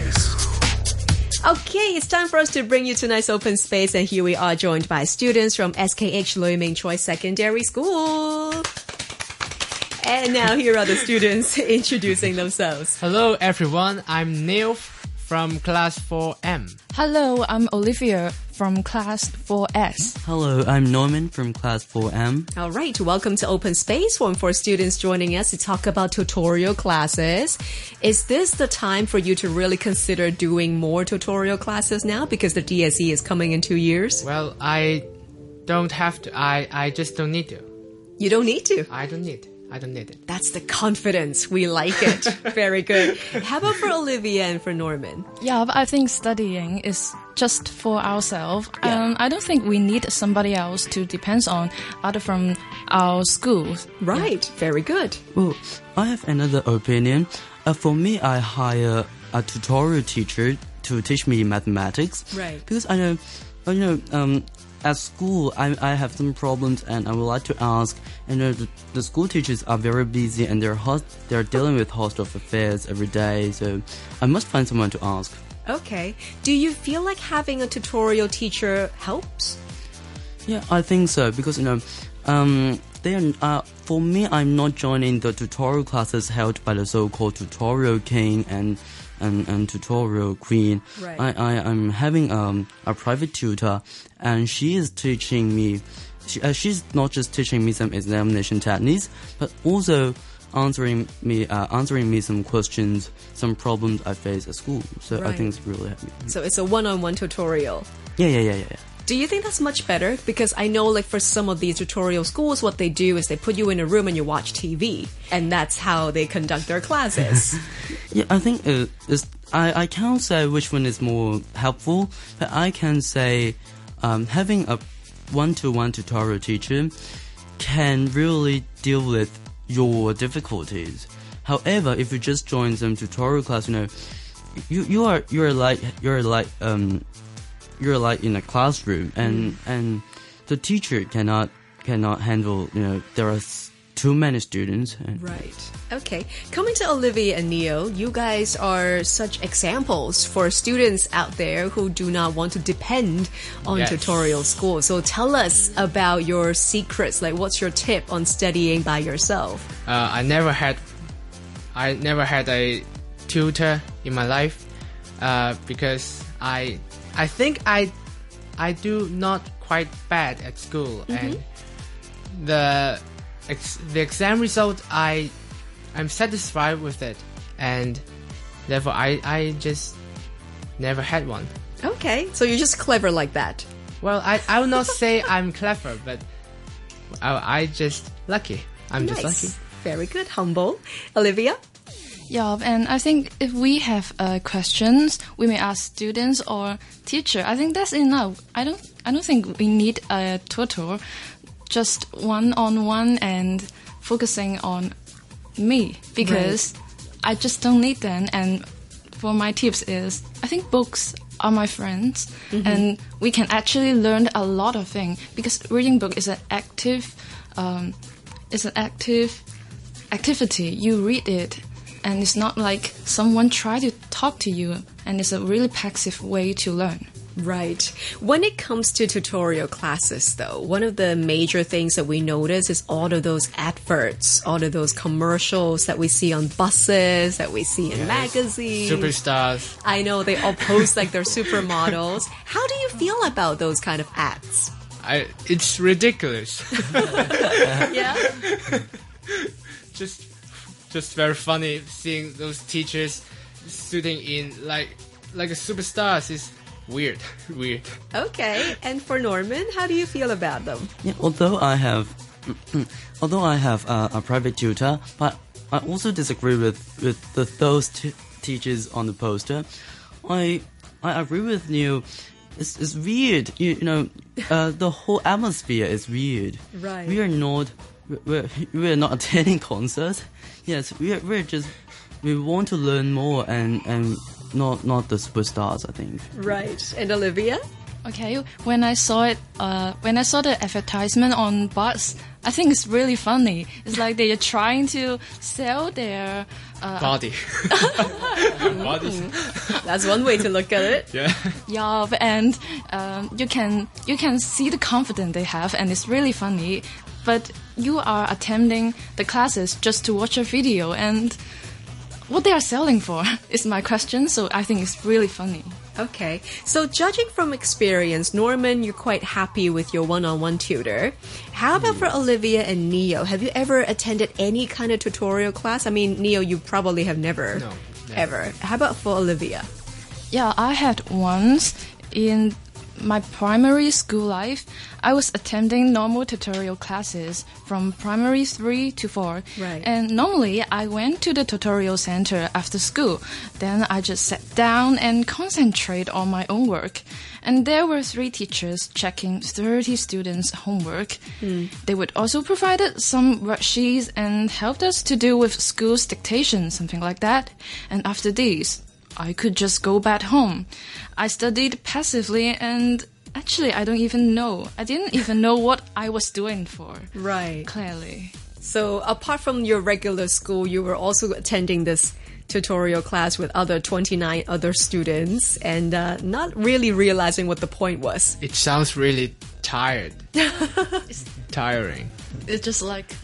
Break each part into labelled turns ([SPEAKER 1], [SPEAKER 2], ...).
[SPEAKER 1] Space.
[SPEAKER 2] Okay, it's time for us to bring you tonight's open space, and here we are joined by students from SKH Lui Ming Choi Secondary School. And now here are the students introducing themselves.
[SPEAKER 3] Hello everyone, I'm Neil from class 4M.
[SPEAKER 4] Hello, I'm Olivia from class 4S.
[SPEAKER 5] Hello, I'm Norman from class 4M.
[SPEAKER 2] All right, welcome to Open Space One for students joining us to talk about tutorial classes. Is this the time for you to really consider doing more tutorial classes now because the DSE is coming in two years?
[SPEAKER 3] Well, I don't have to. I, I just don't need to.
[SPEAKER 2] You don't need to.
[SPEAKER 3] I don't need. I don't need it.
[SPEAKER 2] That's the confidence. We like it. Very good. How about for Olivia and for Norman?
[SPEAKER 4] Yeah, but I think studying is just for ourselves.
[SPEAKER 2] Yeah.
[SPEAKER 4] Um, I don't think we need somebody else to depend on other from our school.
[SPEAKER 2] Right. Very good.
[SPEAKER 5] Well, I have another opinion. Uh, for me, I hire a tutorial teacher to teach me mathematics.
[SPEAKER 2] Right.
[SPEAKER 5] Because I know, you know, um, at school, I, I have some problems and I would like to ask. You know, the, the school teachers are very busy and they're host, they're dealing with host of affairs every day. So I must find someone to ask.
[SPEAKER 2] Okay. Do you feel like having a tutorial teacher helps?
[SPEAKER 5] Yeah, I think so because you know, um, they are, uh, for me, I'm not joining the tutorial classes held by the so-called tutorial king and and, and tutorial queen.
[SPEAKER 2] Right.
[SPEAKER 5] I, I am having um, a private tutor, and she is teaching me. She, uh, she's not just teaching me some examination techniques, but also answering me uh, answering me some questions, some problems I face at school. So I think it's really happy.
[SPEAKER 2] So it's a one-on-one tutorial.
[SPEAKER 5] Yeah, yeah, yeah, yeah.
[SPEAKER 2] Do you think that's much better? Because I know, like, for some of these tutorial schools, what they do is they put you in a room and you watch TV, and that's how they conduct their classes.
[SPEAKER 5] Yeah, I think uh, it's, I, I can't say which one is more helpful, but I can say um, having a one-to-one tutorial teacher can really deal with your difficulties. However, if you just join some tutorial class, you know, you you are you're like you're like um you're like in a classroom and and the teacher cannot cannot handle you know there are too many students and
[SPEAKER 2] right. Okay. Coming to Olivia and Neil, you guys are such examples for students out there who do not want to depend on
[SPEAKER 3] Yes.
[SPEAKER 2] tutorial school. So tell us about your secrets. Like, what's your tip on studying by yourself?
[SPEAKER 3] Uh, I never had, I never had a tutor in my life, uh, because I, I think I, I do not quite bad at school, mm-hmm. and the, ex, the exam result I, I'm satisfied with it, and therefore I, I just never had one.
[SPEAKER 2] Okay. So you're just clever like that.
[SPEAKER 3] Well, I, I will not say I'm clever, but I, I just lucky. I'm just lucky.
[SPEAKER 2] Very good. Humble. Olivia?
[SPEAKER 4] Yeah, and I think if we have uh, questions, we may ask students or teacher. I think that's enough. I don't. I don't think we need a tutor, just one on one and focusing on me because I just don't need them. And for my tips is, I think books are my friends, and we can actually learn a lot of things because reading book is an active, um, is an active activity. You read it, and it's not like someone try to talk to you, and it's a really passive way to learn.
[SPEAKER 2] Right. When it comes to tutorial classes, though, one of the major things that we notice is all of those adverts, all of those commercials that we see on buses, that we see in magazines.
[SPEAKER 3] Superstars.
[SPEAKER 2] I know they all post like they're supermodels. How do you feel about those kind of ads?
[SPEAKER 3] I, it's ridiculous.
[SPEAKER 2] Yeah.
[SPEAKER 3] just, just very funny seeing those teachers sitting in like, like a superstars is weird, weird.
[SPEAKER 2] Okay. And for Norman, how do you feel about them?
[SPEAKER 5] Yeah, although I have, although I have uh, a private tutor, but I also disagree with with the, those t- teachers on the poster. I I agree with you. It's, it's weird. You, you know, uh, the whole atmosphere is weird.
[SPEAKER 2] Right.
[SPEAKER 5] We are not. We're, we're not attending concerts. Yes, we're we're just we want to learn more and and not not the superstars. I think.
[SPEAKER 2] Right. And Olivia?
[SPEAKER 4] Okay, when I saw it, uh, when I saw the advertisement on bus, I think it's really funny. It's like they are trying to sell their. Uh,
[SPEAKER 3] Body. Bodies.
[SPEAKER 2] That's one way to look at it.
[SPEAKER 3] Yeah.
[SPEAKER 4] job and um, you can you can see the confidence they have and it's really funny but you are attending the classes just to watch a video and what they are selling for is my question so i think it's really funny
[SPEAKER 2] Okay. So, judging from experience, Norman, you're quite happy with your one on one tutor. How about hmm. for Olivia and Neo? Have you ever attended any kind of tutorial class? I mean, Neo, you probably have never.
[SPEAKER 3] No, never.
[SPEAKER 2] Ever. How about for Olivia?
[SPEAKER 4] yeah i had once in my primary school life i was attending normal tutorial classes from primary 3 to 4
[SPEAKER 2] Right.
[SPEAKER 4] and normally i went to the tutorial center after school. Then i just sat down and concentrate on my own work. And there were three teachers checking 30 students homework. Hmm. They would also provided some worksheets and helped us to do with school's dictation something like that. And after these I could just go back home. I studied passively and actually I don't even know. I didn't even know what I was doing for.
[SPEAKER 2] Right.
[SPEAKER 4] Clearly.
[SPEAKER 2] So, apart from your regular school, you were also attending this tutorial class with other 29 other students and uh, not really realizing what the point was.
[SPEAKER 3] It sounds really tired. It's tiring.
[SPEAKER 4] It's just like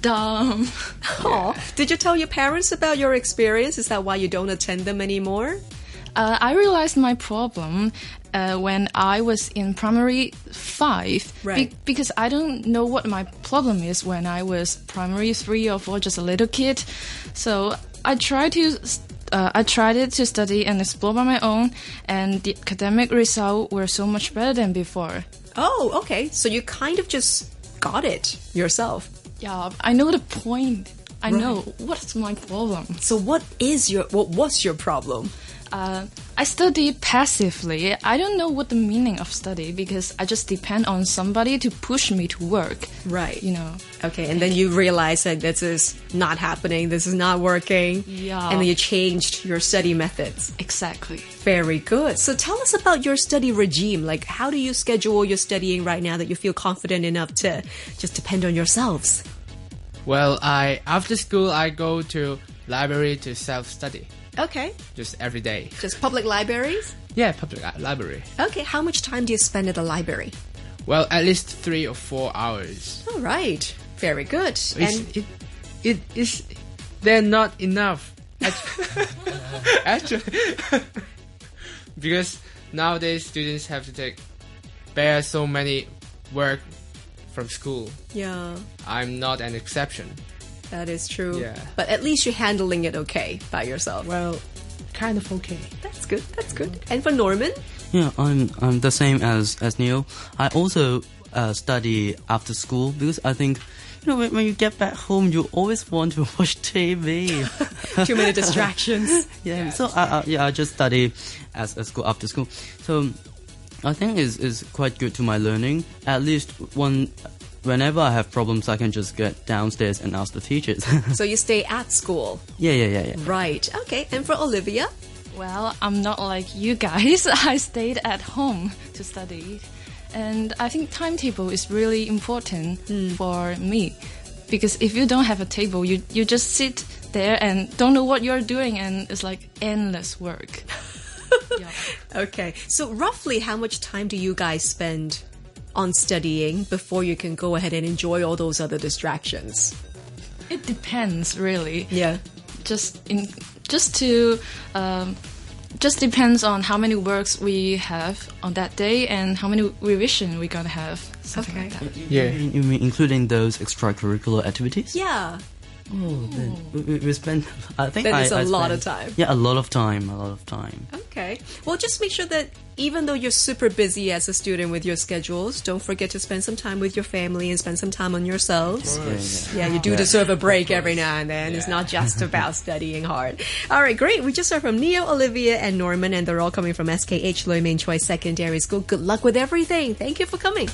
[SPEAKER 4] dumb.
[SPEAKER 2] Aw. Did you tell your parents about your experience? Is that why you don't attend them anymore?
[SPEAKER 4] Uh, I realized my problem uh, when I was in primary five
[SPEAKER 2] Right.
[SPEAKER 4] because I don't know what my problem is when I was primary three or four, just a little kid. So I tried to. Uh, I tried it to study and explore by my own, and the academic results were so much better than before.
[SPEAKER 2] Oh, okay. So you kind of just got it yourself.
[SPEAKER 4] Yeah, I know the point. I know what's my problem.
[SPEAKER 2] So what is your what was your problem?
[SPEAKER 4] Uh, I study passively. I don't know what the meaning of study because I just depend on somebody to push me to work.
[SPEAKER 2] Right.
[SPEAKER 4] You know.
[SPEAKER 2] Okay, and then you realize that this is not happening, this is not working.
[SPEAKER 4] Yeah.
[SPEAKER 2] And then you changed your study methods.
[SPEAKER 4] Exactly.
[SPEAKER 2] Very good. So tell us about your study regime. Like, how do you schedule your studying right now that you feel confident enough to just depend on yourselves?
[SPEAKER 3] Well, I after school I go to library to self study
[SPEAKER 2] Okay.
[SPEAKER 3] just every day.
[SPEAKER 2] Just public libraries?
[SPEAKER 3] Yeah, public library.
[SPEAKER 2] Okay, how much time do you spend at the library?
[SPEAKER 3] Well, at least three or four hours.
[SPEAKER 2] All right. Very good.
[SPEAKER 3] It's,
[SPEAKER 2] And
[SPEAKER 3] it it is they're not enough. Act- Actually, because nowadays students have to take bear so many work from school.
[SPEAKER 2] yeah,
[SPEAKER 3] I'm not an exception.
[SPEAKER 2] that is true.
[SPEAKER 3] Yeah.
[SPEAKER 2] But at least you're handling it okay by yourself.
[SPEAKER 3] Well, kind of okay.
[SPEAKER 2] That's good. That's good. And for Norman?
[SPEAKER 5] Yeah, I'm I'm the same as as Neil. I also uh, study after school because I think you know when, when you get back home you always want to watch TV.
[SPEAKER 2] Too many distractions.
[SPEAKER 5] yeah, so I, I, yeah I just study as at school after school. So I think is is quite good to my learning. At least one. Whenever I have problems, I can just get downstairs and ask the teachers.
[SPEAKER 2] so you stay at school.
[SPEAKER 5] yeah, yeah, yeah, yeah.
[SPEAKER 2] Right. Okay. And for Olivia?
[SPEAKER 4] Well, I'm not like you guys. I stayed at home to study. And I think timetable is really important hmm. for me. Because if you don't have a table, you, you just sit there and don't know what you're doing and it's like endless work. yeah.
[SPEAKER 2] Okay. So roughly how much time do you guys spend on studying before you can go ahead and enjoy all those other distractions?
[SPEAKER 4] It depends really.
[SPEAKER 2] Yeah.
[SPEAKER 4] Just in just to um, just depends on how many works we have on that day and how many revision we're gonna have. Something
[SPEAKER 2] Okay.
[SPEAKER 4] like that.
[SPEAKER 3] Yeah.
[SPEAKER 5] You, you mean including those extracurricular activities?
[SPEAKER 2] Yeah.
[SPEAKER 5] Oh, then we, we- we spend. I think
[SPEAKER 2] Then
[SPEAKER 5] I,
[SPEAKER 2] it's a
[SPEAKER 5] I
[SPEAKER 2] lot
[SPEAKER 5] spend-
[SPEAKER 2] of time.
[SPEAKER 5] Yeah, a lot of time. A lot of time.
[SPEAKER 2] Okay. Well, just make sure that even though you're super busy as a student with your schedules, don't forget to spend some time with your family and spend some time on yourselves.
[SPEAKER 5] Yeah,
[SPEAKER 2] Yeah, you do deserve a break every now and then. It's not just about studying hard. All right, great. We just heard from Neo, Olivia, and Norman, and they're all coming from SKH Lui Ming Choi Secondary School. Good luck with everything. Thank you for coming.